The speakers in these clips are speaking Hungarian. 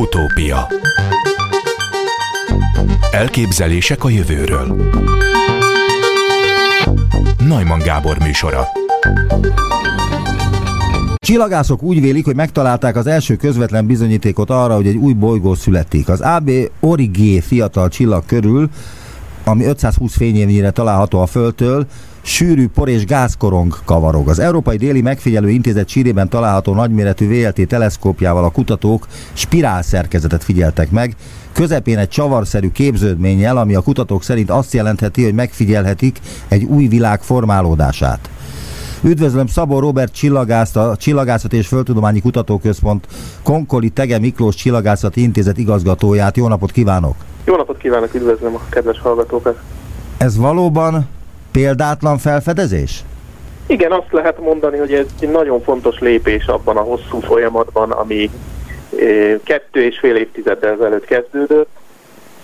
Utópia. Elképzelések a jövőről. Najman Gábor műsora. Csillagászok úgy vélik, hogy megtalálták az első közvetlen bizonyítékot arra, hogy egy új bolygó születik. Az AB Origé fiatal csillag körül, ami 520 fényévnyire található a Földtől, sűrű por és gázkorong kavarog. Az Európai Déli Megfigyelő Intézet sírében található nagyméretű VLT teleszkópjával a kutatók spirál szerkezetet figyeltek meg, közepén egy csavarszerű képződménnyel, ami a kutatók szerint azt jelentheti, hogy megfigyelhetik egy új világ formálódását. Üdvözlöm Szabó Robert csillagászt, a Csillagászati és Földtudományi Kutatóközpont Konkoli Tege Miklós Csillagászati Intézet igazgatóját. Jó napot kívánok! Jó napot kívánok, üdvözlöm a kedves hallgatókat! Ez valóban példátlan felfedezés? Igen, azt lehet mondani, hogy ez egy nagyon fontos lépés abban a hosszú folyamatban, ami kettő és fél évtizeddel ezelőtt kezdődött.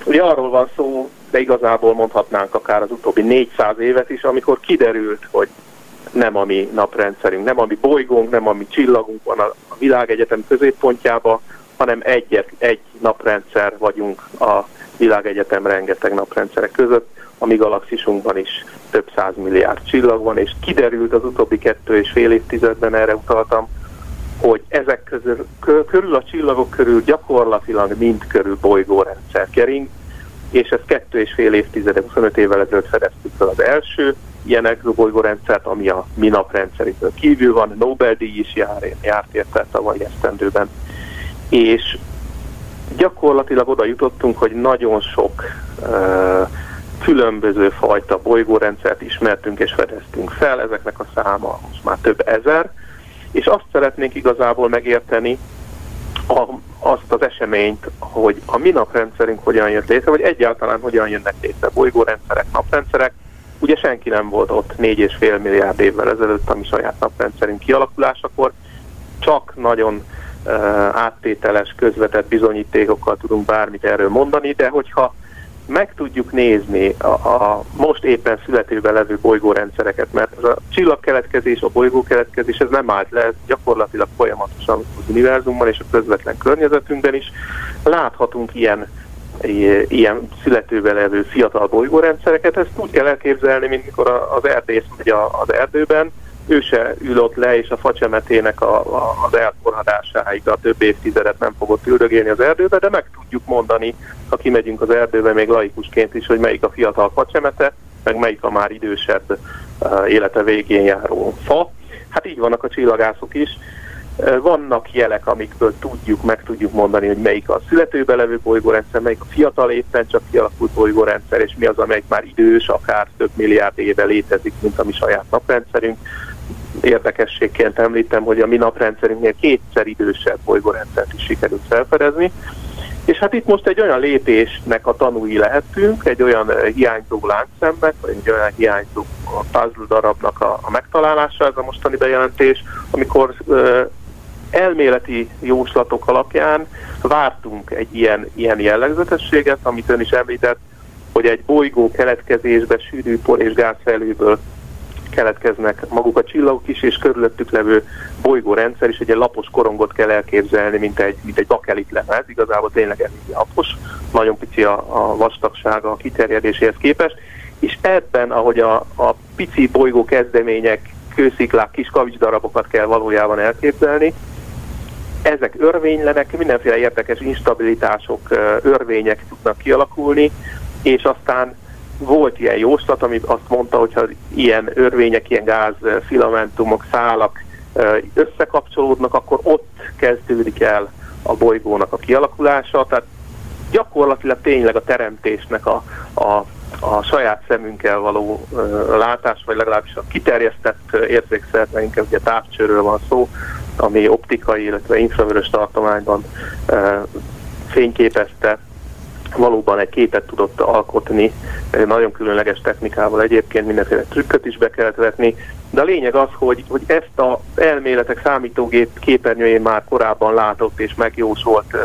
Ugye arról van szó, de igazából mondhatnánk akár az utóbbi 400 évet is, amikor kiderült, hogy nem a mi naprendszerünk, nem a mi bolygónk, nem a mi csillagunk van a világegyetem középpontjába, hanem egy, egy naprendszer vagyunk a világegyetem rengeteg naprendszerek között, a mi galaxisunkban is több száz milliárd csillag van, és kiderült az utóbbi kettő és fél évtizedben, erre utaltam, hogy ezek közül, körül a csillagok körül gyakorlatilag mind körül bolygórendszer kering, és ez kettő és fél évtizede, 25 évvel ezelőtt fedeztük fel az első ilyen exobolygórendszert, ami a mi naprendszeritől kívül van, Nobel-díj is jár, járt érte tavalyi esztendőben. És gyakorlatilag oda jutottunk, hogy nagyon sok uh, különböző fajta bolygórendszert ismertünk és fedeztünk fel, ezeknek a száma most már több ezer, és azt szeretnénk igazából megérteni, a, azt az eseményt, hogy a mi naprendszerünk hogyan jött létre, vagy egyáltalán hogyan jönnek létre bolygórendszerek, naprendszerek. Ugye senki nem volt ott 4,5 milliárd évvel ezelőtt a mi saját naprendszerünk kialakulásakor, csak nagyon uh, áttételes, közvetett bizonyítékokkal tudunk bármit erről mondani, de hogyha meg tudjuk nézni a, a most éppen születőben levő bolygórendszereket, mert ez a csillagkeletkezés, a bolygókeletkezés, ez nem állt le, ez gyakorlatilag folyamatosan az univerzumban és a közvetlen környezetünkben is. Láthatunk ilyen ilyen születőben levő fiatal bolygórendszereket, ezt úgy kell elképzelni, mint mikor az erdész megy az erdőben, ő se ülött le, és a facsemetének a, a, az elforradásáig a több évtizedet nem fogott üldögélni az erdőbe, de meg tudjuk mondani, ha kimegyünk az erdőbe még laikusként is, hogy melyik a fiatal facsemete, meg melyik a már idősebb uh, élete végén járó fa. Hát így vannak a csillagászok is. Vannak jelek, amikből tudjuk, meg tudjuk mondani, hogy melyik a születőbe levő bolygórendszer, melyik a fiatal éppen csak kialakult bolygórendszer, és mi az, amelyik már idős, akár több milliárd éve létezik, mint a mi saját naprendszerünk érdekességként említem, hogy a mi naprendszerünknél kétszer idősebb bolygórendszert is sikerült felfedezni. És hát itt most egy olyan lépésnek a tanúi lehetünk, egy olyan eh, hiányzó láncszemnek, vagy egy olyan hiányzó puzzle darabnak a, a megtalálása, ez a mostani bejelentés, amikor uh, elméleti jóslatok alapján vártunk egy ilyen, ilyen jellegzetességet, amit ön is említett, hogy egy bolygó keletkezésbe sűrű por és gázfelőből keletkeznek maguk a csillagok is, és körülöttük levő bolygórendszer is, egy lapos korongot kell elképzelni, mint egy, mint egy bakelit lemez, igazából tényleg elég lapos, nagyon pici a, a vastagsága a kiterjedéséhez képest, és ebben, ahogy a, a pici bolygó kezdemények, kősziklák, kis kavicsdarabokat kell valójában elképzelni, ezek örvénylenek, mindenféle érdekes instabilitások, örvények tudnak kialakulni, és aztán volt ilyen jóslat, ami azt mondta, hogy ha ilyen örvények, ilyen gáz, filamentumok, szálak összekapcsolódnak, akkor ott kezdődik el a bolygónak a kialakulása, tehát gyakorlatilag tényleg a teremtésnek a, a, a saját szemünkkel való uh, látás, vagy legalábbis a kiterjesztett érzékszerveinkkel, ugye távcsőről van szó, ami optikai, illetve infravörös tartományban uh, fényképezte valóban egy képet tudott alkotni, nagyon különleges technikával egyébként mindenféle trükköt is be kellett vetni, de a lényeg az, hogy, hogy ezt az elméletek számítógép képernyőjén már korábban látott és megjósolt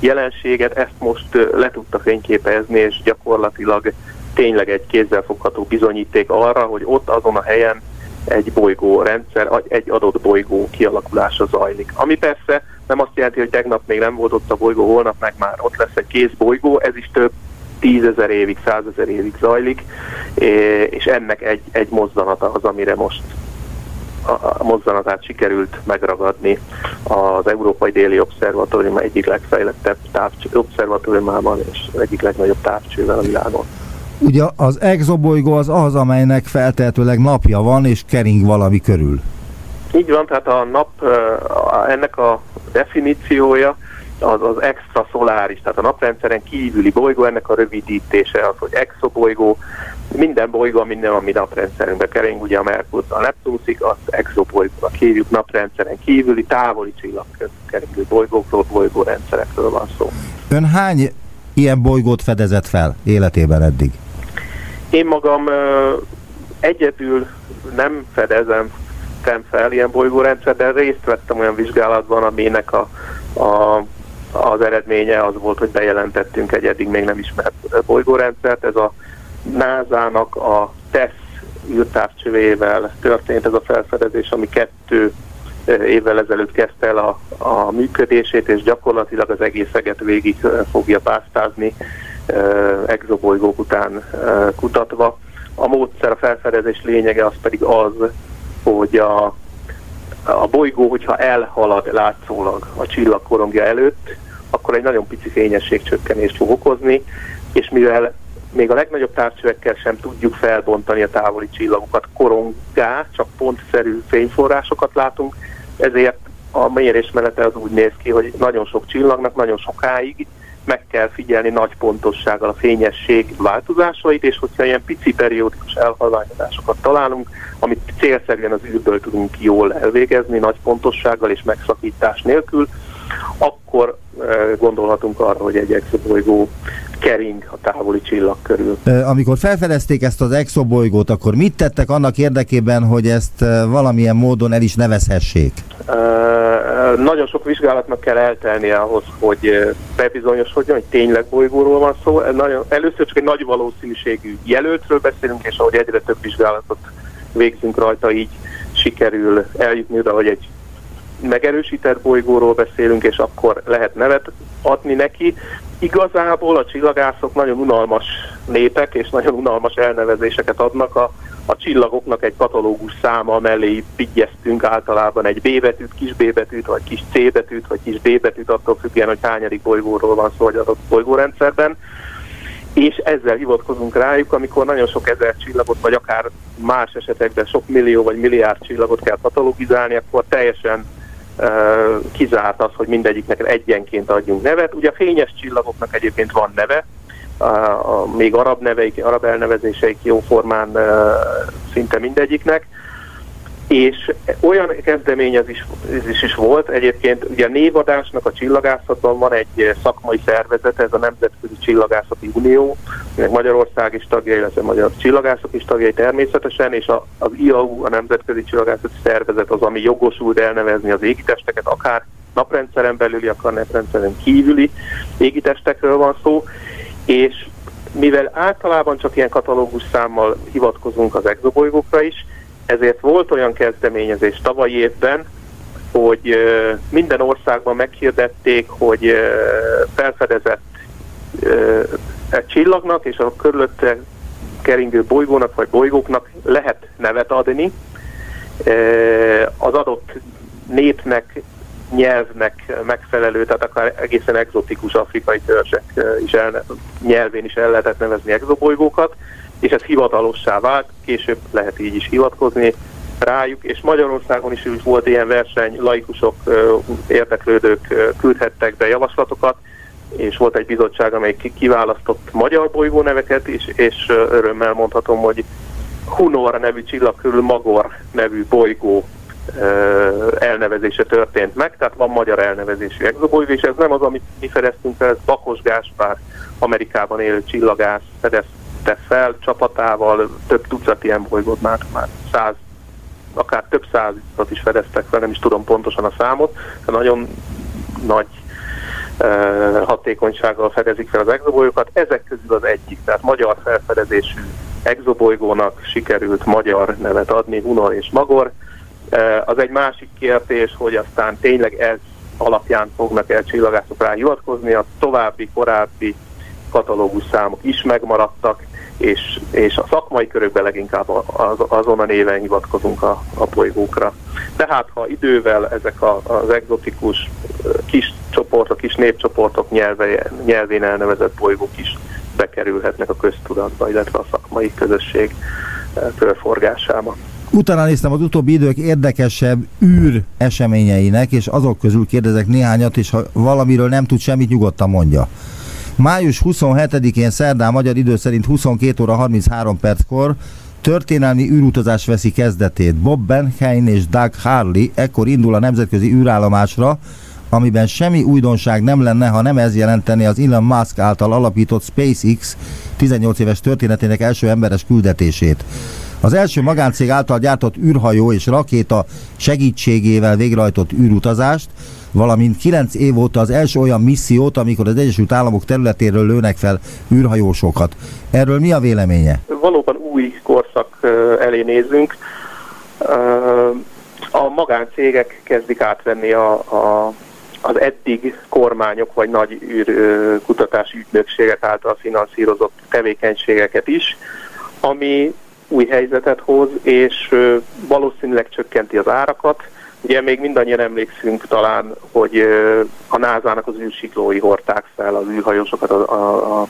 jelenséget, ezt most le tudta fényképezni, és gyakorlatilag tényleg egy kézzelfogható bizonyíték arra, hogy ott azon a helyen egy bolygó rendszer, egy adott bolygó kialakulása zajlik. Ami persze nem azt jelenti, hogy tegnap még nem volt ott a bolygó, holnap meg már ott lesz egy kész bolygó, ez is több tízezer évig, százezer évig zajlik, és ennek egy, egy mozzanata az, amire most a mozzanatát sikerült megragadni az Európai Déli Obszervatórium egyik legfejlettebb obszervatóriumában és egyik legnagyobb távcsővel a világon. Ugye az exobolygó az az, amelynek feltehetőleg napja van és kering valami körül. Így van, tehát a nap, ennek a definíciója az az extraszoláris, tehát a naprendszeren kívüli bolygó, ennek a rövidítése az, hogy exobolygó, minden bolygó, minden, ami naprendszerünkbe kering, ugye a Merkur, a Neptunusig, az exobolygónak hívjuk naprendszeren kívüli, távoli csillagkeringő bolygókról, bolygórendszerekről van szó. Ön hány ilyen bolygót fedezett fel életében eddig? Én magam egyedül nem fedezem fel ilyen bolygórendszer, de részt vettem olyan vizsgálatban, aminek a, a az eredménye az volt, hogy bejelentettünk egy eddig még nem ismert bolygórendszert. Ez a NASA-nak a TESS űrtávcsövével történt ez a felfedezés, ami kettő évvel ezelőtt kezdte el a, a működését, és gyakorlatilag az egészeget végig fogja pásztázni exobolygók után kutatva. A módszer, a felfedezés lényege az pedig az, hogy a, a bolygó, hogyha elhalad látszólag a csillagkorongja előtt, akkor egy nagyon pici fényességcsökkenést fog okozni, és mivel még a legnagyobb távcsövekkel sem tudjuk felbontani a távoli csillagokat korongá, csak pontszerű fényforrásokat látunk, ezért a mérésmenete az úgy néz ki, hogy nagyon sok csillagnak nagyon sokáig meg kell figyelni nagy pontossággal a fényesség változásait, és hogyha ilyen pici periódikus elhalványozásokat találunk, amit célszerűen az űrből tudunk jól elvégezni, nagy pontossággal és megszakítás nélkül, akkor gondolhatunk arra, hogy egy exobolygó kering a távoli csillag körül. Amikor felfedezték ezt az exobolygót, akkor mit tettek annak érdekében, hogy ezt valamilyen módon el is nevezhessék? Nagyon sok vizsgálatnak kell eltelnie ahhoz, hogy bebizonyosodjon, hogy tényleg bolygóról van szó. Először csak egy nagy valószínűségű jelöltről beszélünk, és ahogy egyre több vizsgálatot végzünk rajta, így sikerül eljutni oda, hogy egy megerősített bolygóról beszélünk, és akkor lehet nevet adni neki. Igazából a csillagászok nagyon unalmas népek, és nagyon unalmas elnevezéseket adnak. A, a csillagoknak egy katalógus száma mellé vigyeztünk általában egy B betűt, kis B betűt, vagy kis C betűt, vagy kis D betűt, attól függően, hogy hányadik bolygóról van szó, vagy adott bolygórendszerben. És ezzel hivatkozunk rájuk, amikor nagyon sok ezer csillagot, vagy akár más esetekben sok millió vagy milliárd csillagot kell katalogizálni, akkor teljesen kizárt az, hogy mindegyiknek egyenként adjunk nevet. Ugye a fényes csillagoknak egyébként van neve, a, még arab neveik, arab elnevezéseik jóformán szinte mindegyiknek, és olyan kezdeményezés is, is volt, egyébként ugye a névadásnak a csillagászatban van egy szakmai szervezet, ez a Nemzetközi Csillagászati Unió, aminek Magyarország is tagja, illetve Magyar Csillagászok is tagjai természetesen, és a, az IAU, a Nemzetközi Csillagászati Szervezet az, ami jogosult elnevezni az égitesteket, akár naprendszeren belüli, akár naprendszeren kívüli égitestekről van szó, és mivel általában csak ilyen katalógus számmal hivatkozunk az exobolygókra is, ezért volt olyan kezdeményezés tavaly évben, hogy minden országban meghirdették, hogy felfedezett egy csillagnak és a körülötte keringő bolygónak vagy bolygóknak lehet nevet adni. Az adott népnek, nyelvnek megfelelő, tehát akár egészen exotikus afrikai törzsek is el, nyelvén is el lehetett nevezni exobolygókat és ez hivatalossá vált, később lehet így is hivatkozni rájuk, és Magyarországon is, volt ilyen verseny, laikusok, érdeklődők küldhettek be javaslatokat, és volt egy bizottság, amely kiválasztott magyar bolygó neveket is, és örömmel mondhatom, hogy Hunor nevű csillag körül Magor nevű bolygó elnevezése történt meg, tehát van magyar elnevezésű exobolygó, és ez nem az, amit mi fedeztünk fel, ez Bakos Gáspár, Amerikában élő csillagász fedezte vette fel csapatával, több tucat ilyen bolygót már, már száz, akár több százat is fedeztek fel, nem is tudom pontosan a számot, de nagyon nagy uh, hatékonysággal fedezik fel az exobolygókat. Ezek közül az egyik, tehát magyar felfedezésű exobolygónak sikerült magyar nevet adni, Hunor és Magor. Uh, az egy másik kérdés, hogy aztán tényleg ez alapján fognak el csillagászok rá hivatkozni, a további, korábbi katalógus számok is megmaradtak, és, és a szakmai körökben leginkább az, azon a néven hivatkozunk a, a bolygókra. Tehát ha idővel ezek a, az exotikus kis csoportok, kis népcsoportok nyelve, nyelvén elnevezett bolygók is bekerülhetnek a köztudatba, illetve a szakmai közösség körforgásába. Utána néztem az utóbbi idők érdekesebb űr eseményeinek, és azok közül kérdezek néhányat, és ha valamiről nem tud semmit, nyugodtan mondja. Május 27-én szerdán magyar idő szerint 22 óra 33 perckor történelmi űrutazás veszi kezdetét. Bob Benheim és Doug Harley ekkor indul a nemzetközi űrállomásra, amiben semmi újdonság nem lenne, ha nem ez jelenteni az Elon Musk által alapított SpaceX 18 éves történetének első emberes küldetését. Az első magáncég által gyártott űrhajó és rakéta segítségével végrehajtott űrutazást, valamint 9 év óta az első olyan missziót, amikor az Egyesült Államok területéről lőnek fel űrhajósokat. Erről mi a véleménye? Valóban új korszak elé nézünk. A magáncégek kezdik átvenni a, a az eddig kormányok vagy nagy űrkutatási ügynökségek által finanszírozott tevékenységeket is, ami új helyzetet hoz, és valószínűleg csökkenti az árakat. Ugye még mindannyian emlékszünk talán, hogy a NASA-nak az űrsiklói hordták fel az űrhajósokat a, a, a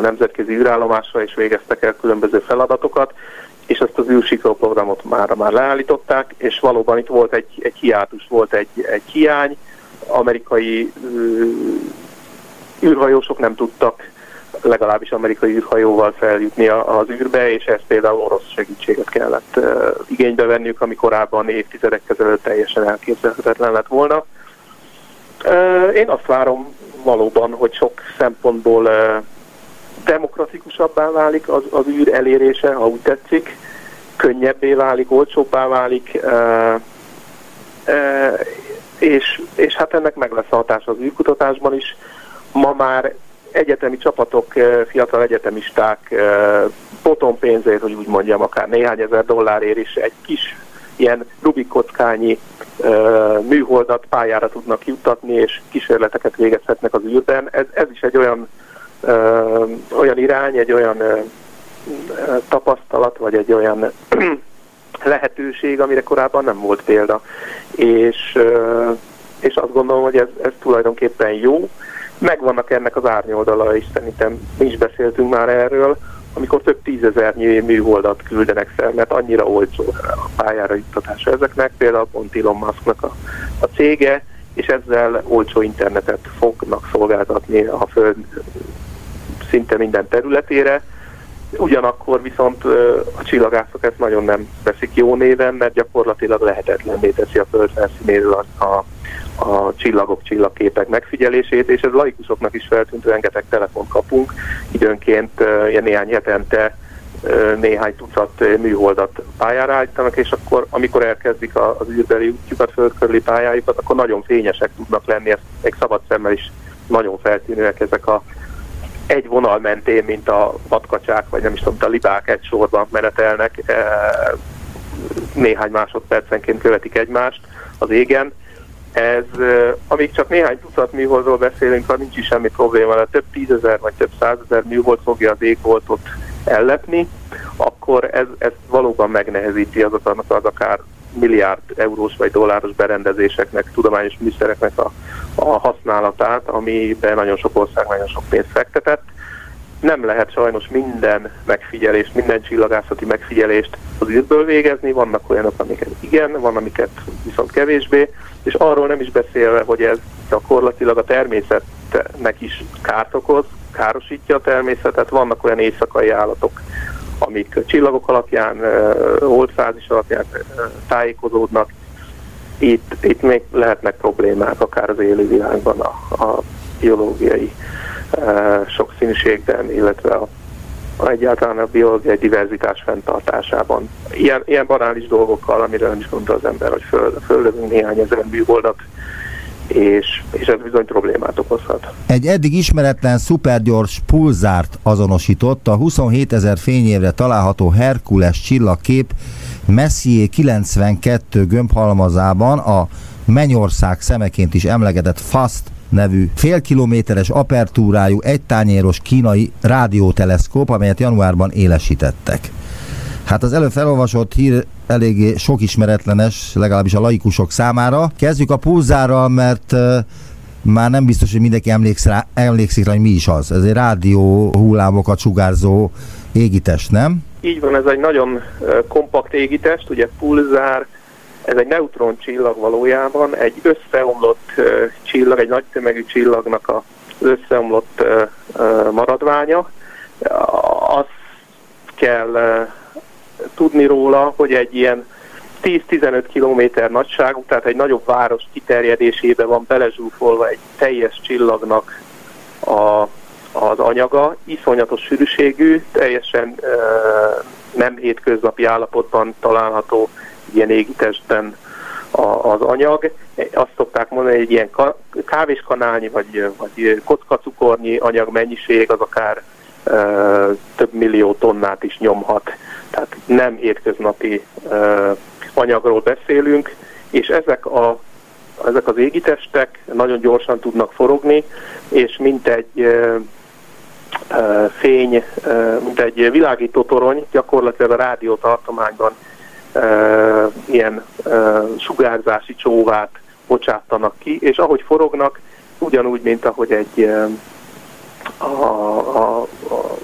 nemzetközi űrállomásra, és végeztek el különböző feladatokat, és ezt az űrsikló programot már, már leállították, és valóban itt volt egy, egy hiátus, volt egy, egy hiány, amerikai űrhajósok nem tudtak legalábbis amerikai űrhajóval feljutni az űrbe, és ezt például orosz segítséget kellett igénybe venniük, ami korábban évtizedek ezelőtt teljesen elképzelhetetlen lett volna. Én azt várom valóban, hogy sok szempontból demokratikusabbá válik az, az űr elérése, ha úgy tetszik, könnyebbé válik, olcsóbbá válik, és, és hát ennek meg lesz a hatás az űrkutatásban is. Ma már egyetemi csapatok, eh, fiatal egyetemisták eh, potom pénzért, hogy úgy mondjam, akár néhány ezer dollárért is egy kis ilyen rubikockányi uh, műholdat pályára tudnak juttatni, és kísérleteket végezhetnek az űrben. Ez, ez is egy olyan, uh, olyan irány, egy olyan uh, tapasztalat, vagy egy olyan lehetőség, amire korábban nem volt példa. És, uh, és azt gondolom, hogy ez, ez tulajdonképpen jó, megvannak ennek az árnyoldala is, szerintem mi is beszéltünk már erről, amikor több tízezernyi műholdat küldenek fel, mert annyira olcsó a pályára juttatása ezeknek, például pont Elon Musknak a, a cége, és ezzel olcsó internetet fognak szolgáltatni a Föld szinte minden területére. Ugyanakkor viszont a csillagászok ezt nagyon nem veszik jó néven, mert gyakorlatilag lehetetlenné teszi a Föld felszínéről a, a a csillagok, csillagképek megfigyelését, és ez laikusoknak is feltűnt, rengeteg telefon kapunk, időnként ilyen néhány hetente néhány tucat műholdat pályára állítanak, és akkor, amikor elkezdik az űrbeli útjukat, földkörüli pályájukat, akkor nagyon fényesek tudnak lenni, ezt egy szabad szemmel is nagyon feltűnőek ezek a egy vonal mentén, mint a vadkacsák, vagy nem is tudom, a libák egy sorban menetelnek, néhány másodpercenként követik egymást az égen, ez, amíg csak néhány tucat műholdról beszélünk, ha nincs is semmi probléma, de több tízezer vagy több százezer műhold fogja az égboltot ellepni, akkor ez, ez valóban megnehezíti azoknak az akár milliárd eurós vagy dolláros berendezéseknek, tudományos műszereknek a, a használatát, amiben nagyon sok ország nagyon sok pénzt fektetett. Nem lehet sajnos minden megfigyelést, minden csillagászati megfigyelést az űrből végezni, vannak olyanok, amiket igen, van, amiket viszont kevésbé, és arról nem is beszélve, hogy ez gyakorlatilag a természetnek is kárt okoz, károsítja a természetet, vannak olyan éjszakai állatok, amik csillagok alapján, holdfázis alapján tájékozódnak, itt, itt még lehetnek problémák akár az élővilágban a, a biológiai sokszínűségben, illetve a, a egyáltalán a biológiai diverzitás fenntartásában. Ilyen, ilyen banális dolgokkal, amire nem is gondol az ember, hogy föl, föllövünk néhány ezer műholdat, és, és ez bizony problémát okozhat. Egy eddig ismeretlen szupergyors pulzárt azonosított a 27 ezer fényévre található Herkules csillagkép Messier 92 gömbhalmazában a Mennyország szemeként is emlegetett FAST nevű félkilométeres apertúrájú, egytányéros kínai rádióteleszkóp, amelyet januárban élesítettek. Hát az előbb felolvasott hír eléggé sok ismeretlenes, legalábbis a laikusok számára. Kezdjük a pulzárral, mert már nem biztos, hogy mindenki emlékszik rá, emlékszik rá, hogy mi is az. Ez egy rádió hullámokat sugárzó égitest, nem? Így van, ez egy nagyon kompakt égitest, ugye pulzár, ez egy neutron csillag valójában, egy összeomlott csillag, egy nagy tömegű csillagnak az összeomlott maradványa. Azt kell tudni róla, hogy egy ilyen 10-15 kilométer nagyságú, tehát egy nagyobb város kiterjedésébe van belezsúfolva egy teljes csillagnak a, az anyaga, iszonyatos sűrűségű, teljesen e, nem hétköznapi állapotban található ilyen égitestben a, az anyag. Azt szokták mondani, hogy egy ilyen kávéskanálnyi vagy, vagy kockacukornyi anyagmennyiség az akár több millió tonnát is nyomhat. Tehát nem hétköznapi anyagról beszélünk, és ezek, a, ezek az égitestek nagyon gyorsan tudnak forogni, és mint egy fény, mint egy világító torony, gyakorlatilag a rádiótartományban e, ilyen sugárzási csóvát bocsátanak ki, és ahogy forognak, ugyanúgy, mint ahogy egy a, a, a,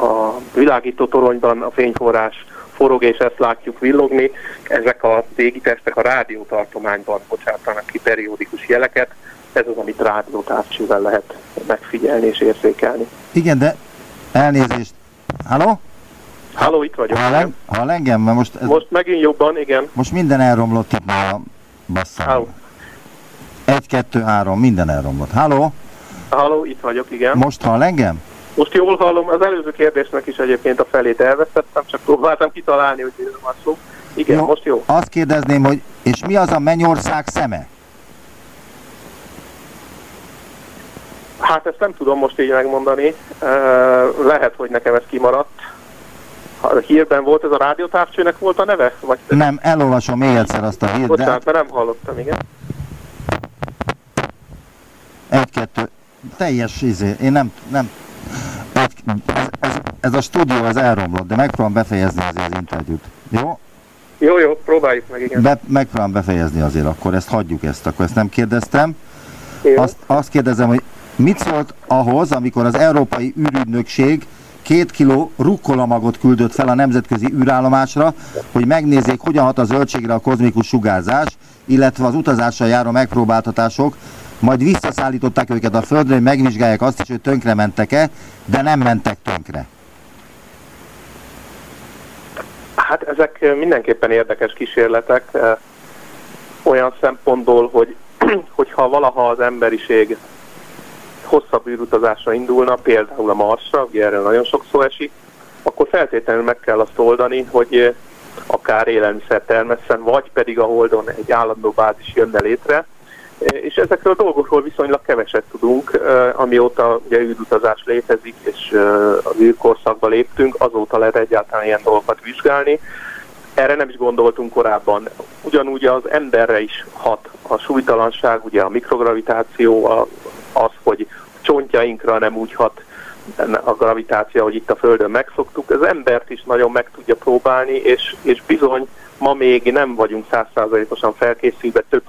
a világító toronyban a fényforrás forog, és ezt látjuk villogni. Ezek a égitestek a rádiótartományban bocsátanak ki periódikus jeleket. Ez az, amit rádiótávcsővel lehet megfigyelni és érzékelni. Igen, de elnézést. Halló? Halló, itt vagyok. Hall, hall engem? Mert most, ez, most megint jobban, igen. Most minden elromlott itt már a basszán. Egy, kettő, három, minden elromlott. Halló? Halló, itt vagyok, igen. Most hall engem? Most jól hallom, az előző kérdésnek is egyébként a felét elvesztettem, csak próbáltam kitalálni, hogy miről van szó. Igen, jó, most jó. Azt kérdezném, hogy és mi az a mennyország szeme? Hát ezt nem tudom most így megmondani. Lehet, hogy nekem ez kimaradt. A hírben volt ez a rádiótávcsőnek volt a neve? Vagy nem, elolvasom még egyszer azt a hírt. Bocsánat, de... mert nem hallottam, igen. Egy-kettő. Teljes izé. Én nem, nem ez, ez, ez a stúdió az elromlott, de megpróbálom befejezni azért az interjút. Jó? Jó, jó, próbáljuk meg, igen. Be, megpróbálom befejezni azért, akkor ezt hagyjuk ezt, akkor ezt nem kérdeztem. Jó. Azt, azt kérdezem, hogy mit szólt ahhoz, amikor az Európai űrügynökség két kiló rukkolamagot küldött fel a nemzetközi űrállomásra, hogy megnézzék, hogyan hat a zöldségre a kozmikus sugárzás, illetve az utazással járó megpróbáltatások majd visszaszállították őket a földre, hogy megvizsgálják azt is, hogy tönkre mentek-e, de nem mentek tönkre. Hát ezek mindenképpen érdekes kísérletek, eh, olyan szempontból, hogy hogyha valaha az emberiség hosszabb űrutazásra indulna, például a Marsra, ugye erről nagyon sok szó esik, akkor feltétlenül meg kell azt oldani, hogy eh, akár élelmiszer termesszen, vagy pedig a Holdon egy állandó bázis jönne létre, és ezekről a dolgokról viszonylag keveset tudunk, amióta ugye űrutazás létezik, és az űrkorszakba léptünk, azóta lehet egyáltalán ilyen dolgokat vizsgálni. Erre nem is gondoltunk korábban. Ugyanúgy az emberre is hat a súlytalanság, ugye a mikrogravitáció, az, hogy csontjainkra nem úgy hat a gravitáció, hogy itt a Földön megszoktuk. Az embert is nagyon meg tudja próbálni, és, és bizony ma még nem vagyunk százszázalékosan felkészülve több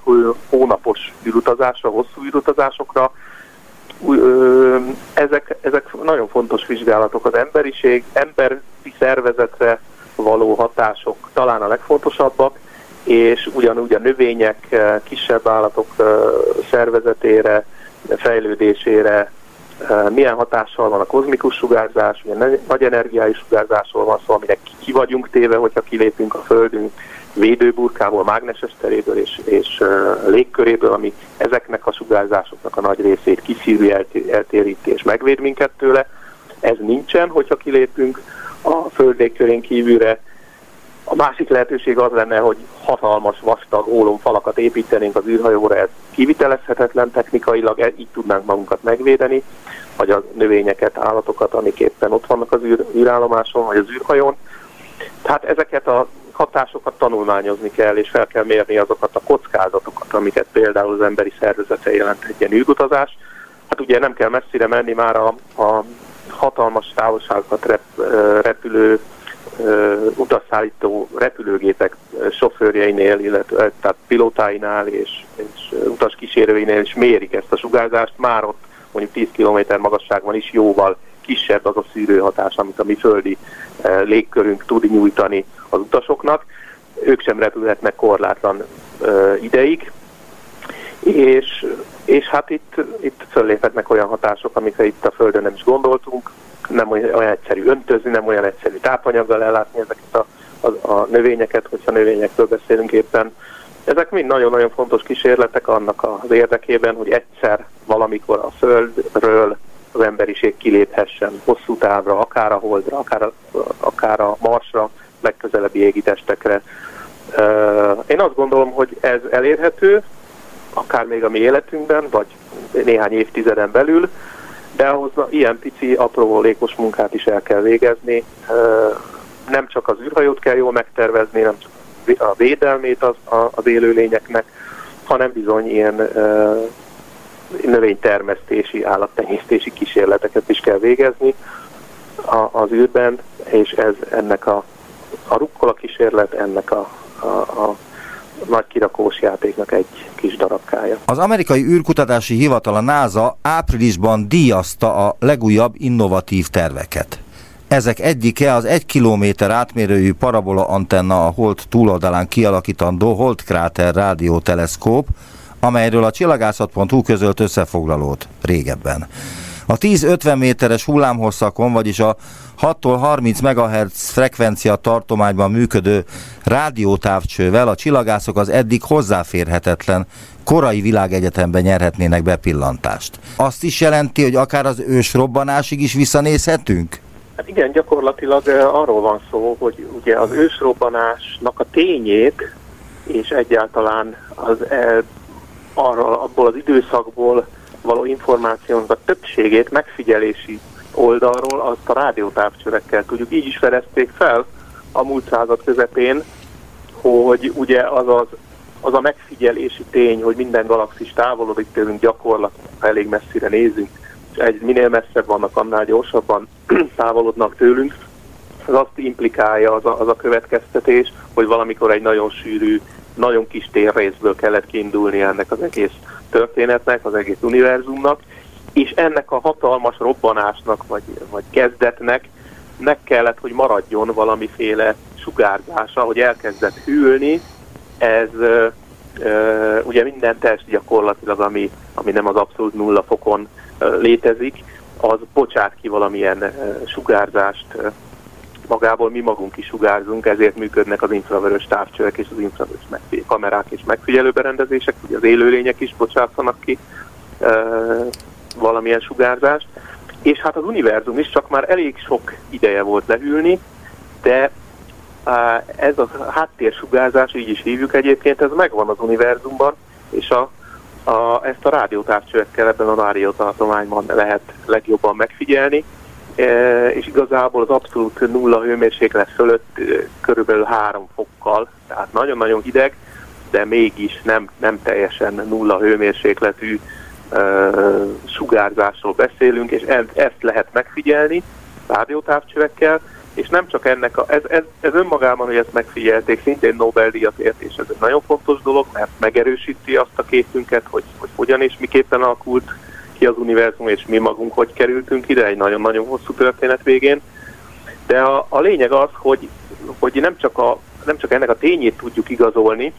hónapos űrutazásra, hosszú űrutazásokra. Ezek, ezek nagyon fontos vizsgálatok az emberiség, emberi szervezetre való hatások talán a legfontosabbak, és ugyanúgy a növények, kisebb állatok szervezetére, fejlődésére, milyen hatással van a kozmikus sugárzás, milyen nagy energiájú sugárzásról van szó, aminek ki vagyunk téve, hogyha kilépünk a Földünk védőburkából, mágneses teréből és, és légköréből, ami ezeknek a sugárzásoknak a nagy részét kiszívja, eltéríti és megvéd minket tőle. Ez nincsen, hogyha kilépünk a Föld légkörén kívülre. A másik lehetőség az lenne, hogy hatalmas, vastag ólomfalakat építenénk az űrhajóra, ez kivitelezhetetlen technikailag, e- így tudnánk magunkat megvédeni vagy a növényeket, állatokat, amik éppen ott vannak az űr, űrállomáson, vagy az űrhajón. Tehát ezeket a hatásokat tanulmányozni kell, és fel kell mérni azokat a kockázatokat, amiket például az emberi szervezete jelent egy ilyen űrutazás. Hát ugye nem kell messzire menni már a, a hatalmas távolságokat rep, repülő utasszállító repülőgépek sofőrjeinél, illetve tehát pilótáinál és, és utaskísérőinél is mérik ezt a sugárzást, már ott mondjuk 10 km magasságban is jóval kisebb az a szűrőhatás, amit a mi földi légkörünk tud nyújtani az utasoknak. Ők sem repülhetnek korlátlan ideig, és, és hát itt, itt fölléphetnek olyan hatások, amikre itt a Földön nem is gondoltunk, nem olyan, egyszerű öntözni, nem olyan egyszerű tápanyaggal ellátni ezeket a, a, a növényeket, hogyha növényekről beszélünk éppen. Ezek mind nagyon-nagyon fontos kísérletek annak az érdekében, hogy egyszer valamikor a Földről az emberiség kiléphessen hosszú távra, akár a Holdra, akár a, akár a Marsra, legközelebbi égitestekre. Én azt gondolom, hogy ez elérhető, akár még a mi életünkben, vagy néhány évtizeden belül, de ahhoz ilyen pici, aprólékos munkát is el kell végezni. Nem csak az űrhajót kell jól megtervezni, nem csak a védelmét az, az élőlényeknek, hanem bizony ilyen növénytermesztési, állattenyésztési kísérleteket is kell végezni az űrben, és ez ennek a, a rukkola kísérlet, ennek a, a, a nagy kirakós játéknak egy kis darabkája. Az amerikai űrkutatási hivatal a NASA áprilisban díjazta a legújabb innovatív terveket. Ezek egyike az egy kilométer átmérőjű parabola antenna a Hold túloldalán kialakítandó Holdkráter rádióteleszkóp, amelyről a csillagászat.hu közölt összefoglalót régebben. A 10-50 méteres hullámhosszakon, vagyis a 6-tól 30 MHz frekvencia tartományban működő rádiótávcsővel a csillagászok az eddig hozzáférhetetlen korai világegyetemben nyerhetnének bepillantást. Azt is jelenti, hogy akár az ősrobbanásig is visszanézhetünk? Hát igen, gyakorlatilag arról van szó, hogy ugye az ősrobbanásnak a tényét és egyáltalán az, arra, abból az időszakból való információnak a többségét megfigyelési oldalról azt a rádiótávcsövekkel tudjuk. Így is fedezték fel a múlt század közepén, hogy ugye az, az, az a megfigyelési tény, hogy minden galaxis távolodik tőlünk gyakorlatilag, elég messzire nézünk, és egy, minél messzebb vannak, annál gyorsabban távolodnak tőlünk, az azt implikálja az a, az a következtetés, hogy valamikor egy nagyon sűrű, nagyon kis térrészből kellett kiindulni ennek az egész történetnek, az egész univerzumnak, és ennek a hatalmas robbanásnak, vagy, vagy kezdetnek meg kellett, hogy maradjon valamiféle sugárzása, hogy elkezdett hűlni, ez ö, ö, ugye minden test gyakorlatilag, ami, ami nem az abszolút nulla fokon ö, létezik, az bocsát ki valamilyen ö, sugárzást ö, magából, mi magunk is sugárzunk, ezért működnek az infravörös távcsövek és az infravörös kamerák és megfigyelőberendezések, ugye az élőlények is bocsátanak ki valamilyen sugárzást, és hát az univerzum is csak már elég sok ideje volt lehűlni, de ez a háttérsugárzás, így is hívjuk egyébként, ez megvan az univerzumban, és a, a, ezt a rádiótávcsövekkel ebben a rádiótartományban lehet legjobban megfigyelni, e, és igazából az abszolút nulla hőmérséklet fölött e, körülbelül három fokkal, tehát nagyon-nagyon hideg, de mégis nem, nem teljesen nulla hőmérsékletű sugárzásról beszélünk, és ezt lehet megfigyelni rádiótávcsövekkel, és nem csak ennek, a, ez, ez, ez önmagában, hogy ezt megfigyelték, szintén Nobel-díjat ért, és ez egy nagyon fontos dolog, mert megerősíti azt a képünket, hogy, hogy hogyan és miképpen alakult ki az univerzum, és mi magunk hogy kerültünk ide egy nagyon-nagyon hosszú történet végén. De a, a lényeg az, hogy, hogy nem, csak a, nem csak ennek a tényét tudjuk igazolni,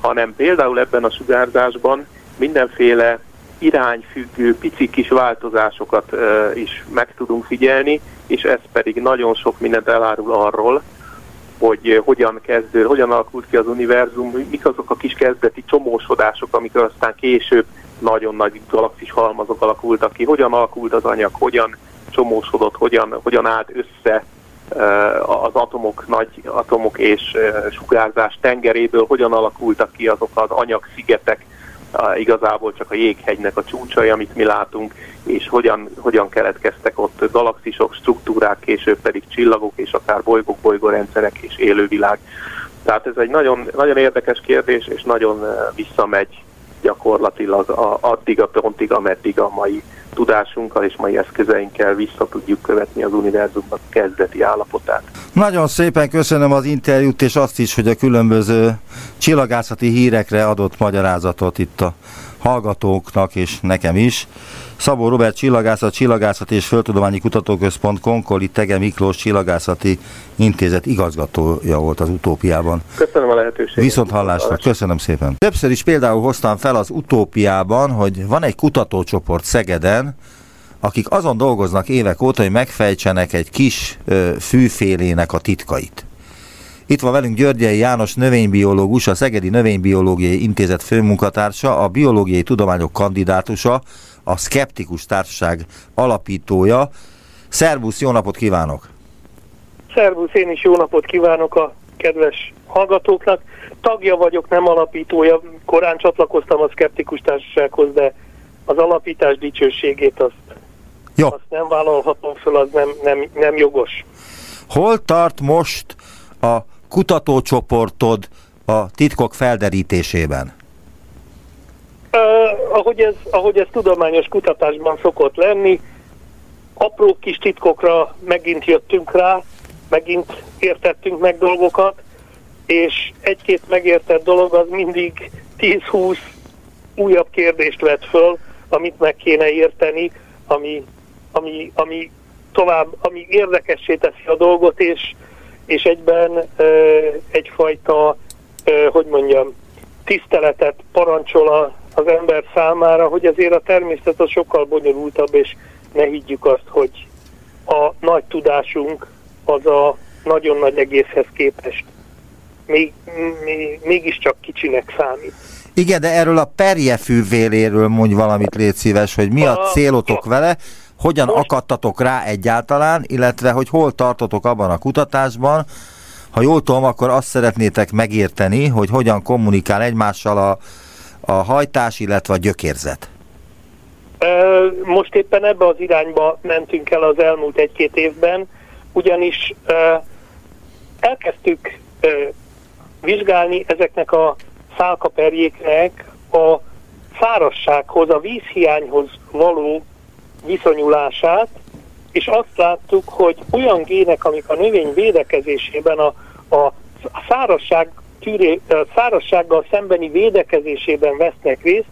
hanem például ebben a sugárzásban mindenféle irányfüggő pici kis változásokat is meg tudunk figyelni, és ez pedig nagyon sok mindent elárul arról, hogy hogyan kezdő, hogyan alakult ki az univerzum, mik azok a kis kezdeti csomósodások, amikor aztán később nagyon nagy galaxis halmazok alakultak ki, hogyan alakult az anyag, hogyan csomósodott, hogyan, hogyan állt össze az atomok, nagy atomok és sugárzás tengeréből, hogyan alakultak ki azok az anyagszigetek, igazából csak a jéghegynek a csúcsai, amit mi látunk, és hogyan, hogyan keletkeztek ott galaxisok, struktúrák, később pedig csillagok, és akár bolygók, bolygórendszerek és élővilág. Tehát ez egy nagyon, nagyon érdekes kérdés, és nagyon visszamegy gyakorlatilag a, addig a pontig, ameddig a mai tudásunkkal és mai eszközeinkkel vissza tudjuk követni az univerzumnak kezdeti állapotát. Nagyon szépen köszönöm az interjút, és azt is, hogy a különböző csillagászati hírekre adott magyarázatot itt a hallgatóknak és nekem is. Szabó Robert Csillagászat, Csillagászati és Földtudományi Kutatóközpont Konkoli Tege Miklós Csillagászati Intézet igazgatója volt az utópiában. Köszönöm a lehetőséget. Viszont hallásra, köszönöm szépen. Többször is például hoztam fel az utópiában, hogy van egy kutatócsoport Szegeden, akik azon dolgoznak évek óta, hogy megfejtsenek egy kis ö, fűfélének a titkait. Itt van velünk Györgyei János növénybiológus, a Szegedi Növénybiológiai Intézet főmunkatársa, a biológiai tudományok kandidátusa, a Skeptikus Társaság alapítója. Szervusz, jó napot kívánok! Szervusz, én is jó napot kívánok a kedves hallgatóknak. Tagja vagyok, nem alapítója. Korán csatlakoztam a Skeptikus Társasághoz, de az alapítás dicsőségét azt, Jó. azt nem vállalhatom föl, az nem, nem, nem jogos. Hol tart most a kutatócsoportod a titkok felderítésében? Uh, ahogy, ez, ahogy ez tudományos kutatásban szokott lenni, apró kis titkokra megint jöttünk rá, megint értettünk meg dolgokat, és egy-két megértett dolog az mindig 10-20 újabb kérdést vet föl, amit meg kéne érteni, ami, ami, ami tovább, ami érdekessé teszi a dolgot, és, és egyben egyfajta, hogy mondjam, tiszteletet parancsol a, az ember számára, hogy azért a természet az sokkal bonyolultabb, és ne higgyük azt, hogy a nagy tudásunk az a nagyon nagy egészhez képest még, még, mégiscsak kicsinek számít. Igen, de erről a perjefűvéléről mondj valamit, légy szíves, hogy mi a A- célotok vele, hogyan Most- akadtatok rá egyáltalán, illetve hogy hol tartotok abban a kutatásban. Ha jól tudom, akkor azt szeretnétek megérteni, hogy hogyan kommunikál egymással a, a hajtás, illetve a gyökérzet. Most éppen ebbe az irányba mentünk el az elmúlt egy-két évben, ugyanis elkezdtük vizsgálni ezeknek a szálkaperjéknek a szárazsághoz, a vízhiányhoz való viszonyulását, és azt láttuk, hogy olyan gének, amik a növény védekezésében a, a szárazság tűré, a szárazsággal szembeni védekezésében vesznek részt,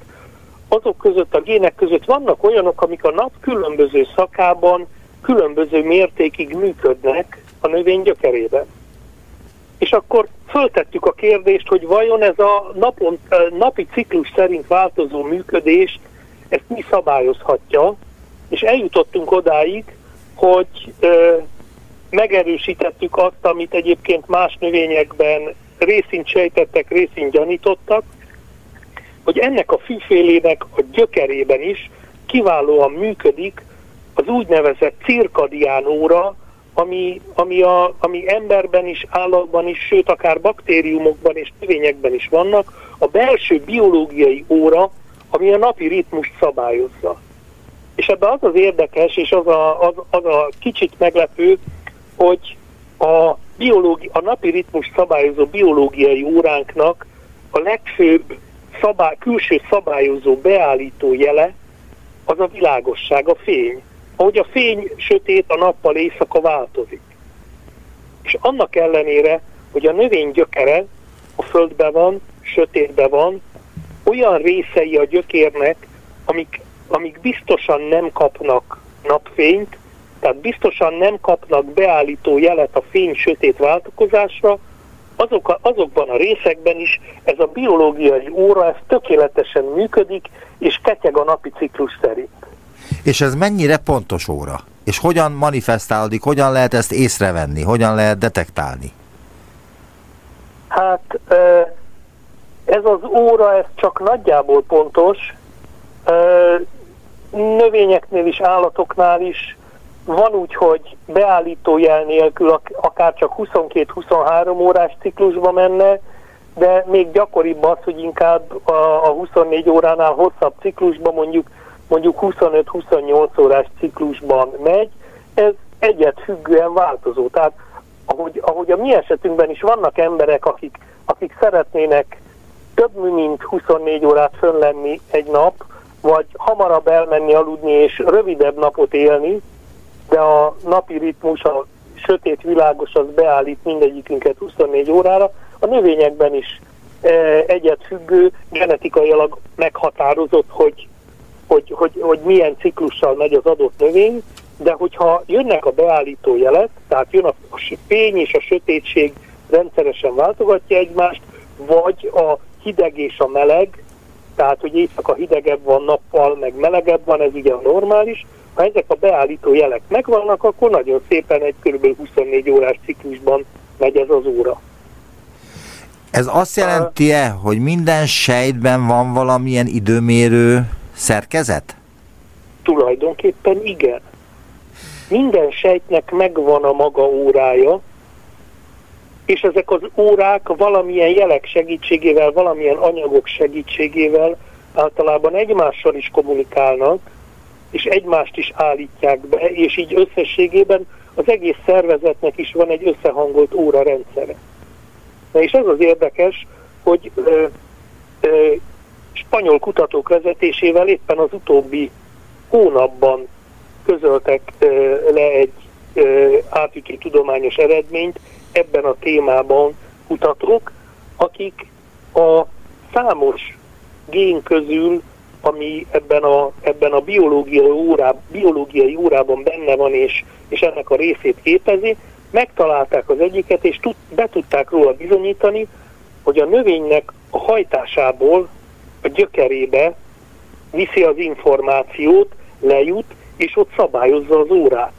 azok között, a gének között vannak olyanok, amik a nap különböző szakában különböző mértékig működnek a növény gyökerében. És akkor föltettük a kérdést, hogy vajon ez a napon, napi ciklus szerint változó működést, ezt mi szabályozhatja, és eljutottunk odáig, hogy ö, megerősítettük azt, amit egyébként más növényekben részint sejtettek, részint gyanítottak, hogy ennek a fűfélének a gyökerében is kiválóan működik az úgynevezett cirkadián óra, ami, ami, a, ami emberben is, állatban is, sőt akár baktériumokban és növényekben is vannak, a belső biológiai óra, ami a napi ritmust szabályozza. És ebben az az érdekes, és az a, az, az a kicsit meglepő, hogy a, biológi, a napi ritmus szabályozó biológiai óránknak a legfőbb szabály, külső szabályozó beállító jele az a világosság, a fény. Ahogy a fény sötét, a nappal éjszaka változik. És annak ellenére, hogy a növény gyökere a földben van, sötétben van, olyan részei a gyökérnek, amik, amik biztosan nem kapnak napfényt, tehát biztosan nem kapnak beállító jelet a fény-sötét váltakozásra, azok a, azokban a részekben is ez a biológiai óra ez tökéletesen működik, és ketyeg a napi ciklus szerint. És ez mennyire pontos óra? És hogyan manifestálódik, hogyan lehet ezt észrevenni, hogyan lehet detektálni? Hát ez az óra, ez csak nagyjából pontos. Növényeknél is, állatoknál is van úgy, hogy beállító jel nélkül ak- akár csak 22-23 órás ciklusba menne, de még gyakoribb az, hogy inkább a 24 óránál hosszabb ciklusban mondjuk mondjuk 25-28 órás ciklusban megy, ez egyet függően változó. Tehát ahogy, ahogy a mi esetünkben is vannak emberek, akik akik szeretnének több mint 24 órát fönn lenni egy nap, vagy hamarabb elmenni aludni és rövidebb napot élni, de a napi ritmus, a sötét világos az beállít mindegyikünket 24 órára, a növényekben is e, egyet függő, genetikailag meghatározott, hogy, hogy, hogy, hogy milyen ciklussal megy az adott növény, de hogyha jönnek a beállító jelek, tehát jön a fény és a sötétség rendszeresen váltogatja egymást, vagy a hideg és a meleg, tehát hogy éjszaka hidegebb van nappal, meg melegebb van, ez ugye a normális. Ha ezek a beállító jelek megvannak, akkor nagyon szépen egy kb. 24 órás ciklusban megy ez az óra. Ez azt jelenti-e, hogy minden sejtben van valamilyen időmérő szerkezet? Tulajdonképpen igen. Minden sejtnek megvan a maga órája, és ezek az órák valamilyen jelek segítségével, valamilyen anyagok segítségével általában egymással is kommunikálnak, és egymást is állítják be, és így összességében az egész szervezetnek is van egy összehangolt óra rendszere. Na és ez az érdekes, hogy ö, ö, spanyol kutatók vezetésével éppen az utóbbi hónapban közöltek ö, le egy ö, átütő tudományos eredményt, ebben a témában kutatók, akik a számos gén közül, ami ebben a, ebben a biológiai, órá, biológiai órában benne van és, és ennek a részét képezi, megtalálták az egyiket, és tud, be tudták róla bizonyítani, hogy a növénynek a hajtásából a gyökerébe viszi az információt, lejut, és ott szabályozza az órát.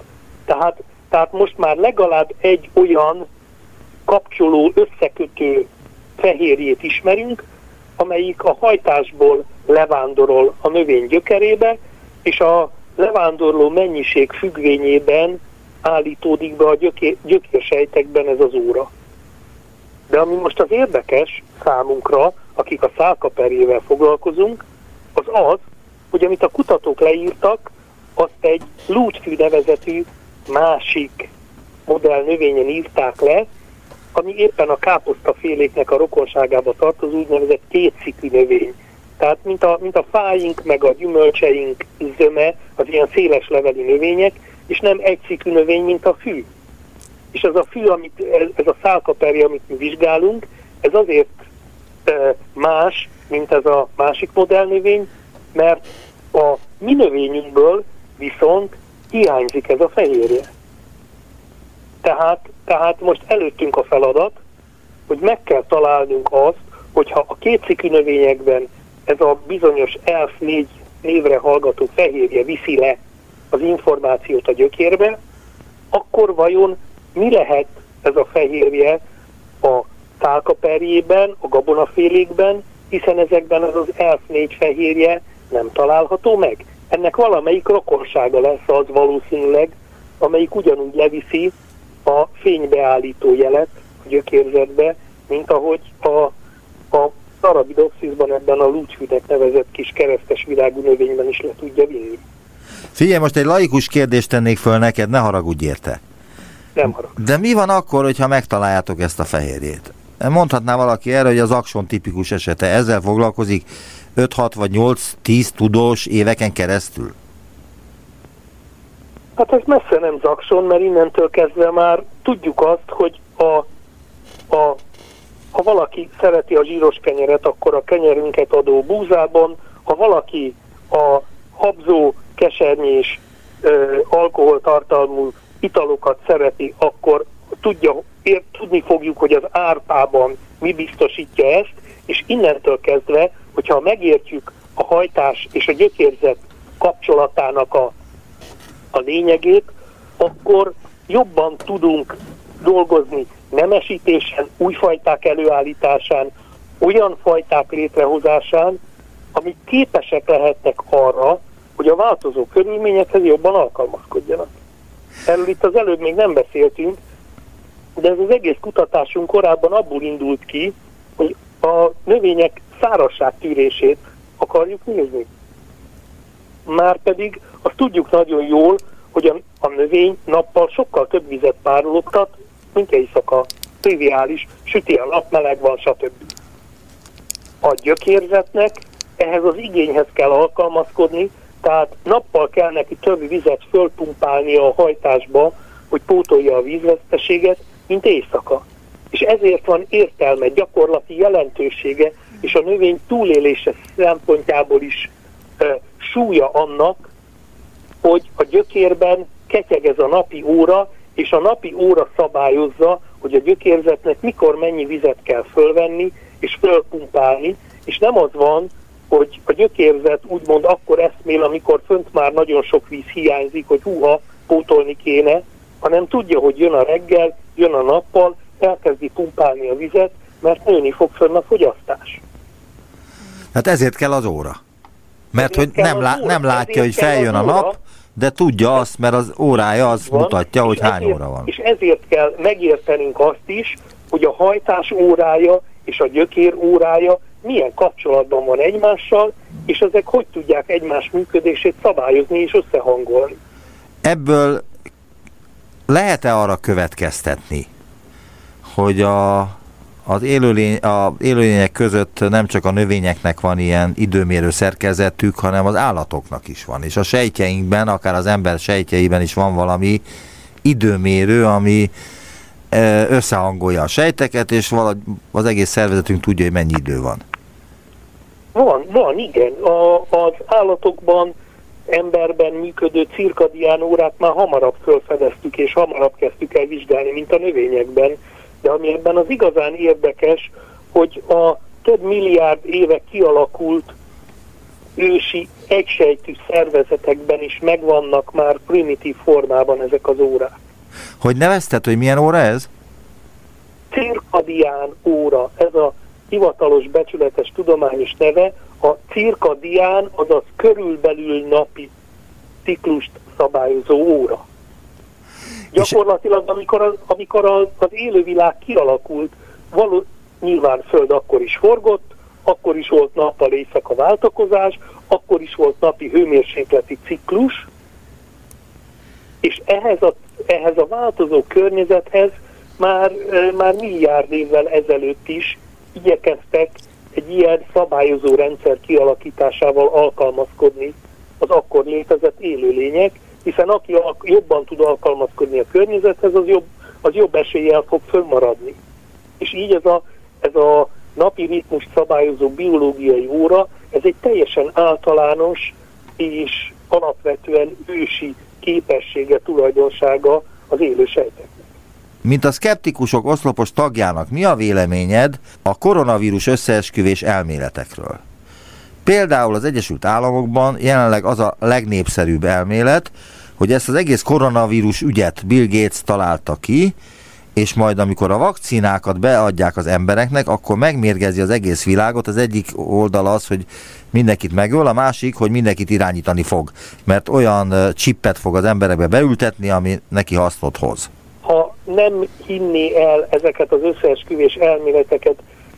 Tehát, tehát most már legalább egy olyan kapcsoló, összekötő fehérjét ismerünk, amelyik a hajtásból levándorol a növény gyökerébe, és a levándorló mennyiség függvényében állítódik be a gyöké, gyökérsejtekben ez az óra. De ami most az érdekes számunkra, akik a szálkaperjével foglalkozunk, az az, hogy amit a kutatók leírtak, azt egy lútfű nevezetű másik modell növényen írták le, ami éppen a káposztaféléknek a rokonságába tartozó úgynevezett kétszikű növény. Tehát mint a, mint a fáink, meg a gyümölcseink zöme, az ilyen széles leveli növények, és nem egyszikű növény, mint a fű. És ez a fű, amit, ez a szálkaperje, amit mi vizsgálunk, ez azért e, más, mint ez a másik modellnövény, mert a mi növényünkből viszont hiányzik ez a fehérje. Tehát, tehát most előttünk a feladat, hogy meg kell találnunk azt, hogyha a kétszikű növényekben ez a bizonyos ELF 4 névre hallgató fehérje viszi le az információt a gyökérbe, akkor vajon mi lehet ez a fehérje a tálkaperjében, a gabonafélékben, hiszen ezekben az az ELF 4 fehérje nem található meg. Ennek valamelyik rokonsága lesz az valószínűleg, amelyik ugyanúgy leviszi a fénybeállító jelet a gyökérzetbe, mint ahogy a, a Arabidopsisban ebben a lúcsvidek nevezett kis keresztes virágú növényben is le tudja vinni. Figyelj, most egy laikus kérdést tennék föl neked, ne haragudj érte. Nem haragudj. De mi van akkor, hogyha megtaláljátok ezt a fehérjét? Mondhatná valaki erre, hogy az akson tipikus esete ezzel foglalkozik 5-6 vagy 8-10 tudós éveken keresztül? Hát ez messze nem zakson, mert innentől kezdve már tudjuk azt, hogy a, a, ha valaki szereti a zsíros kenyeret, akkor a kenyerünket adó búzában, ha valaki a habzó, kesernyés, ö, alkoholtartalmú italokat szereti, akkor tudja, ér, tudni fogjuk, hogy az árpában mi biztosítja ezt, és innentől kezdve, hogyha megértjük a hajtás és a gyökérzet kapcsolatának a a lényegét, akkor jobban tudunk dolgozni nemesítésen, új fajták előállításán, olyan fajták létrehozásán, amik képesek lehetnek arra, hogy a változó körülményekhez jobban alkalmazkodjanak. Erről itt az előbb még nem beszéltünk, de ez az egész kutatásunk korábban abból indult ki, hogy a növények szárazság tűrését akarjuk nézni. Márpedig azt tudjuk nagyon jól, hogy a, a növény nappal sokkal több vizet párologtat, mint éjszaka. triviális, süti a nap, meleg van, stb. A gyökérzetnek ehhez az igényhez kell alkalmazkodni, tehát nappal kell neki több vizet fölpumpálni a hajtásba, hogy pótolja a vízveszteséget, mint éjszaka. És ezért van értelme, gyakorlati jelentősége, és a növény túlélése szempontjából is e, súlya annak, hogy a gyökérben ketyeg ez a napi óra, és a napi óra szabályozza, hogy a gyökérzetnek mikor mennyi vizet kell fölvenni és fölpumpálni, és nem az van, hogy a gyökérzet úgymond akkor eszmél, amikor fönt már nagyon sok víz hiányzik, hogy húha, pótolni kéne, hanem tudja, hogy jön a reggel, jön a nappal, elkezdi pumpálni a vizet, mert nőni fog fönn a fogyasztás. Hát ezért kell az óra. Mert hogy nem, lá, nem látja, hogy feljön a nap, de tudja azt, mert az órája az van, mutatja, hogy hány ezért, óra van. És ezért kell megértenünk azt is, hogy a hajtás órája és a gyökér órája milyen kapcsolatban van egymással, és ezek hogy tudják egymás működését szabályozni és összehangolni. Ebből lehet-e arra következtetni, hogy a, az élőlény, a élőlények között nem csak a növényeknek van ilyen időmérő szerkezetük, hanem az állatoknak is van. És a sejtjeinkben, akár az ember sejtjeiben is van valami időmérő, ami összehangolja a sejteket, és valahogy az egész szervezetünk tudja, hogy mennyi idő van. Van, van, igen. A, az állatokban, emberben működő cirkadián órát már hamarabb felfedeztük, és hamarabb kezdtük el vizsgálni, mint a növényekben. De ami ebben az igazán érdekes, hogy a több milliárd éve kialakult ősi egysejtű szervezetekben is megvannak már primitív formában ezek az órák. Hogy nevezted, hogy milyen óra ez? Cirkadián óra. Ez a hivatalos becsületes tudományos neve, a cirkadián, azaz körülbelül napi ciklust szabályozó óra. Gyakorlatilag, amikor, az, amikor az, az élővilág kialakult, való, nyilván Föld akkor is forgott, akkor is volt nappal éjszaka váltakozás, akkor is volt napi hőmérsékleti ciklus, és ehhez a, ehhez a változó környezethez már, már milliárd évvel ezelőtt is igyekeztek egy ilyen szabályozó rendszer kialakításával alkalmazkodni az akkor létezett élőlények, hiszen aki jobban tud alkalmazkodni a környezethez, az jobb, az jobb eséllyel fog fönnmaradni. És így ez a, ez a napi ritmus szabályozó biológiai óra, ez egy teljesen általános és alapvetően ősi képessége, tulajdonsága az élő sejtek. Mint a szkeptikusok oszlopos tagjának, mi a véleményed a koronavírus összeesküvés elméletekről? Például az Egyesült Államokban jelenleg az a legnépszerűbb elmélet, hogy ezt az egész koronavírus ügyet Bill Gates találta ki, és majd amikor a vakcinákat beadják az embereknek, akkor megmérgezi az egész világot. Az egyik oldal az, hogy mindenkit megöl, a másik, hogy mindenkit irányítani fog, mert olyan csippet fog az emberekbe beültetni, ami neki hasznot hoz. Ha nem hinné el ezeket az összeesküvés elméleteket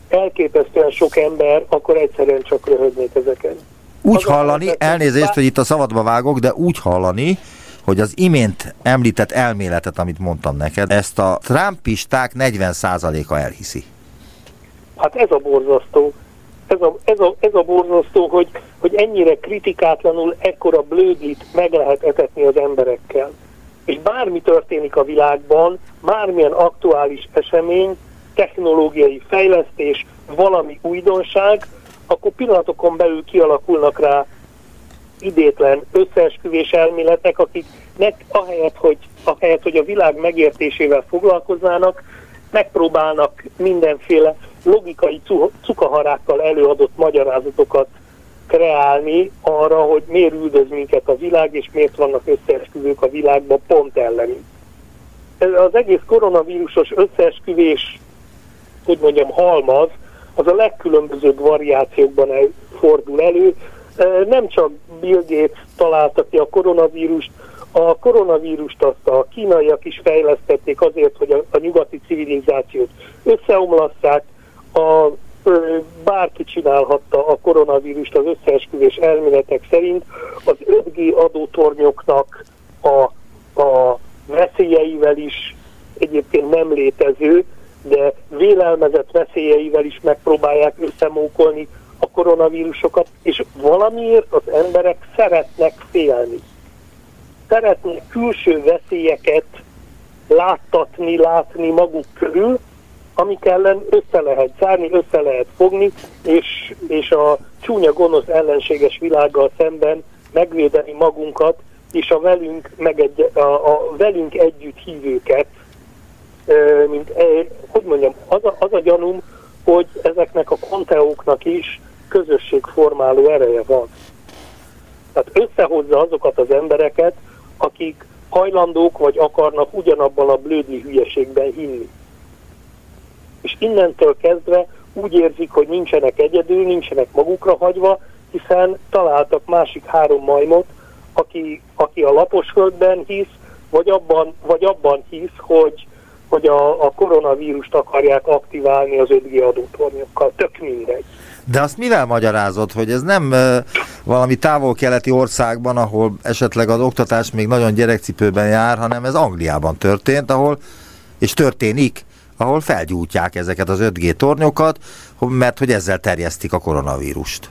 elképesztően sok ember, akkor egyszerűen csak röhögnék ezeken. Úgy az hallani, elnézést, hogy itt a szabadba vágok, de úgy hallani, hogy az imént említett elméletet, amit mondtam neked, ezt a trumpisták 40%-a elhiszi. Hát ez a borzasztó. Ez a, ez a, ez a borzasztó, hogy, hogy ennyire kritikátlanul ekkora blödlit meg lehet etetni az emberekkel. És bármi történik a világban, bármilyen aktuális esemény, technológiai fejlesztés, valami újdonság, akkor pillanatokon belül kialakulnak rá idétlen összeesküvés elméletek, akiknek ahelyett hogy, ahelyett, hogy a világ megértésével foglalkoznának, megpróbálnak mindenféle logikai cukaharákkal előadott magyarázatokat kreálni arra, hogy miért üldöz minket a világ, és miért vannak összeesküvők a világban pont elleni. Az egész koronavírusos összeesküvés, hogy mondjam, halmaz, az a legkülönbözőbb variációkban fordul elő, nem csak Bill Gates találta ki a koronavírust, a koronavírust azt a kínaiak is fejlesztették azért, hogy a, a nyugati civilizációt összeomlasszák, a, bárki csinálhatta a koronavírust az összeesküvés elméletek szerint, az 5G adótornyoknak a, a veszélyeivel is egyébként nem létező, de vélelmezett veszélyeivel is megpróbálják összemókolni a koronavírusokat, és valamiért az emberek szeretnek félni. Szeretnek külső veszélyeket láttatni, látni maguk körül, amik ellen össze lehet zárni, össze lehet fogni, és, és a csúnya gonosz ellenséges világgal szemben megvédeni magunkat, és a velünk, megegy, a, a velünk együtt hívőket, mint, hogy mondjam, az a, az a gyanúm, hogy ezeknek a konteóknak is közösségformáló ereje van. Tehát összehozza azokat az embereket, akik hajlandók vagy akarnak ugyanabban a blödli hülyeségben hinni. És innentől kezdve úgy érzik, hogy nincsenek egyedül, nincsenek magukra hagyva, hiszen találtak másik három majmot, aki, aki a laposföldben hisz, vagy abban, vagy abban hisz, hogy, hogy a, a koronavírust akarják aktiválni az 5G adótornyokkal. Tök mindegy. De azt mivel magyarázod, hogy ez nem uh, valami távol-keleti országban, ahol esetleg az oktatás még nagyon gyerekcipőben jár, hanem ez Angliában történt, ahol, és történik, ahol felgyújtják ezeket az 5G tornyokat, mert hogy ezzel terjesztik a koronavírust.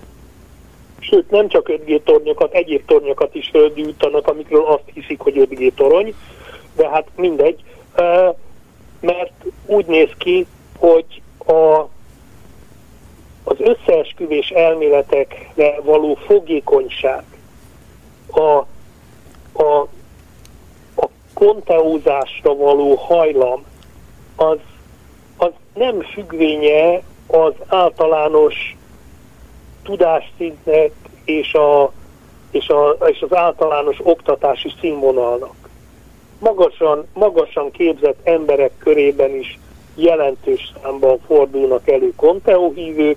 Sőt, nem csak 5G tornyokat, egyéb tornyokat is felgyújtanak, amikről azt hiszik, hogy 5G torony, de hát mindegy, mert úgy néz ki, hogy a az összeesküvés elméletekre való fogékonyság, a, a, a konteózásra való hajlam, az, az nem függvénye az általános tudásszintnek és, a, és, a, és az általános oktatási színvonalnak. Magasan, magasan képzett emberek körében is jelentős számban fordulnak elő konteóhívők,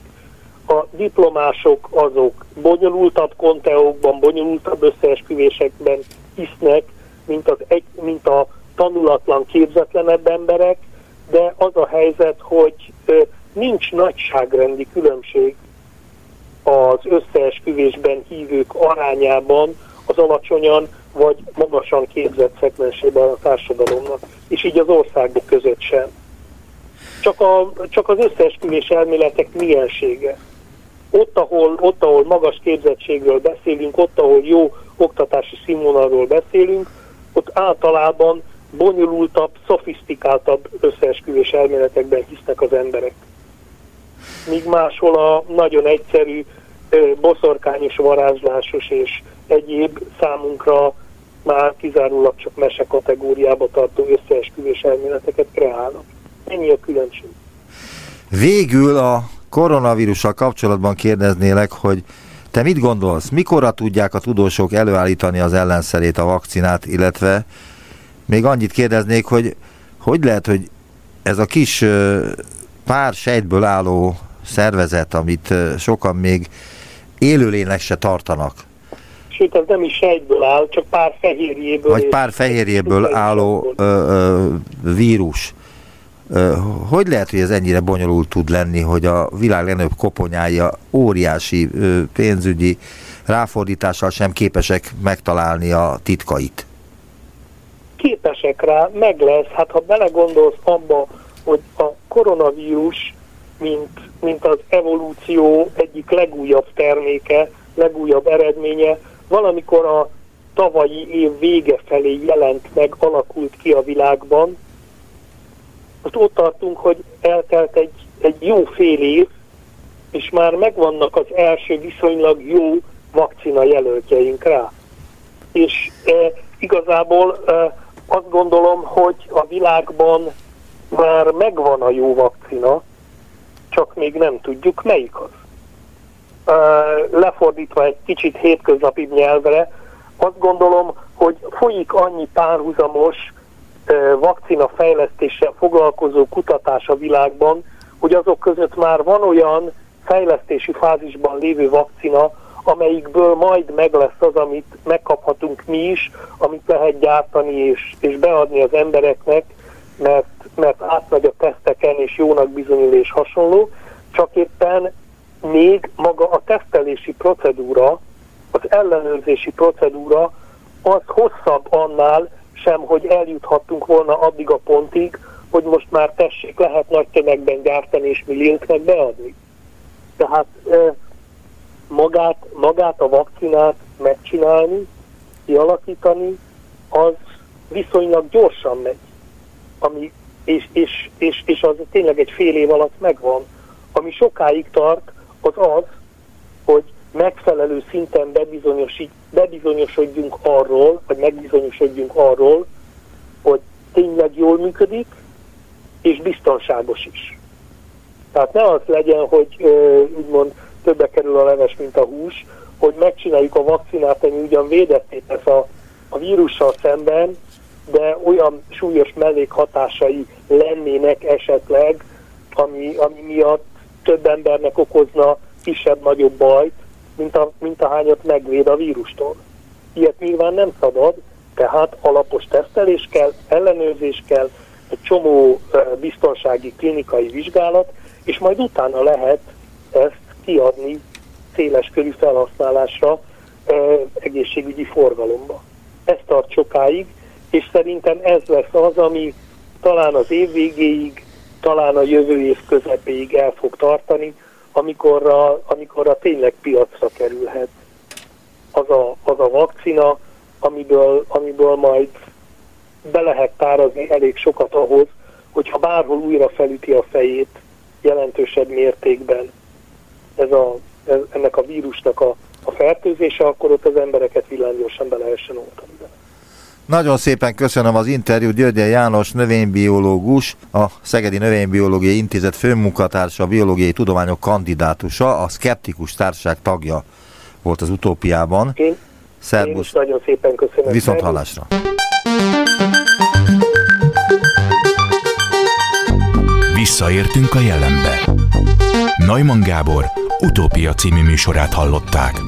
a diplomások azok bonyolultabb konteókban, bonyolultabb összeesküvésekben hisznek, mint, az egy, mint a tanulatlan, képzetlenebb emberek, de az a helyzet, hogy nincs nagyságrendi különbség az összeesküvésben hívők arányában az alacsonyan vagy magasan képzett szegmensében a társadalomnak, és így az országok között sem. Csak, a, csak az összeesküvés elméletek miensége ott ahol, ott, ahol magas képzettségről beszélünk, ott, ahol jó oktatási színvonalról beszélünk, ott általában bonyolultabb, szofisztikáltabb összeesküvés elméletekben hisznek az emberek. Míg máshol a nagyon egyszerű, boszorkányos, varázslásos és egyéb számunkra már kizárólag csak mese kategóriába tartó összeesküvés elméleteket kreálnak. Ennyi a különbség. Végül a koronavírussal kapcsolatban kérdeznélek, hogy te mit gondolsz, mikorra tudják a tudósok előállítani az ellenszerét, a vakcinát, illetve még annyit kérdeznék, hogy hogy lehet, hogy ez a kis pár sejtből álló szervezet, amit sokan még élőlének se tartanak. Sőt, ez nem is sejtből áll, csak pár fehérjéből. Vagy pár fehérjéből álló ö, ö, vírus. Hogy lehet, hogy ez ennyire bonyolult tud lenni, hogy a világ legnagyobb koponyája óriási pénzügyi ráfordítással sem képesek megtalálni a titkait? Képesek rá, meg lesz. Hát ha belegondolsz abba, hogy a koronavírus, mint, mint az evolúció egyik legújabb terméke, legújabb eredménye, valamikor a tavalyi év vége felé jelent meg, alakult ki a világban, most ott tartunk, hogy eltelt egy, egy jó fél év, és már megvannak az első viszonylag jó vakcina jelöltjeink rá. És e, igazából e, azt gondolom, hogy a világban már megvan a jó vakcina, csak még nem tudjuk melyik az. Lefordítva egy kicsit hétköznapi nyelvre, azt gondolom, hogy folyik annyi párhuzamos vakcina fejlesztéssel foglalkozó kutatás a világban, hogy azok között már van olyan fejlesztési fázisban lévő vakcina, amelyikből majd meg lesz az, amit megkaphatunk mi is, amit lehet gyártani és, és beadni az embereknek, mert, mert átmegy a teszteken és jónak bizonyul és hasonló, csak éppen még maga a tesztelési procedúra, az ellenőrzési procedúra az hosszabb annál, sem, hogy eljuthattunk volna addig a pontig, hogy most már tessék, lehet nagy tömegben gyártani és millióknak beadni. Tehát magát, magát a vakcinát megcsinálni, kialakítani, az viszonylag gyorsan megy. Ami, és, és, és, és az tényleg egy fél év alatt megvan. Ami sokáig tart, az az, hogy megfelelő szinten bebizonyosodjunk arról, vagy megbizonyosodjunk arról, hogy tényleg jól működik, és biztonságos is. Tehát ne az legyen, hogy úgymond többe kerül a leves, mint a hús, hogy megcsináljuk a vakcinát, ami ugyan védetté tesz a, a vírussal szemben, de olyan súlyos mellékhatásai lennének esetleg, ami, ami miatt több embernek okozna kisebb-nagyobb bajt, mint, a, mint ahányat megvéd a vírustól. Ilyet nyilván nem szabad, tehát alapos tesztelés kell, ellenőrzés kell, egy csomó biztonsági klinikai vizsgálat, és majd utána lehet ezt kiadni széles körű felhasználásra egészségügyi forgalomba. Ez tart sokáig, és szerintem ez lesz az, ami talán az év végéig, talán a jövő év közepéig el fog tartani, amikorra, amikorra tényleg piacra kerülhet az a, az a vakcina, amiből, amiből majd be lehet tárazni elég sokat ahhoz, hogyha bárhol újra felüti a fejét jelentősebb mértékben ez a, ez, ennek a vírusnak a, a fertőzése, akkor ott az embereket villámgyorsan be lehessen oltani. Nagyon szépen köszönöm az interjút. Györgye János növénybiológus, a Szegedi Növénybiológiai Intézet főmunkatársa, a biológiai tudományok kandidátusa, a Skeptikus Társaság tagja volt az utópiában. Én, Szerbusz. én is nagyon szépen köszönöm. Viszont hallásra. Visszaértünk a jelenbe. Neumann Gábor utópia című műsorát hallották.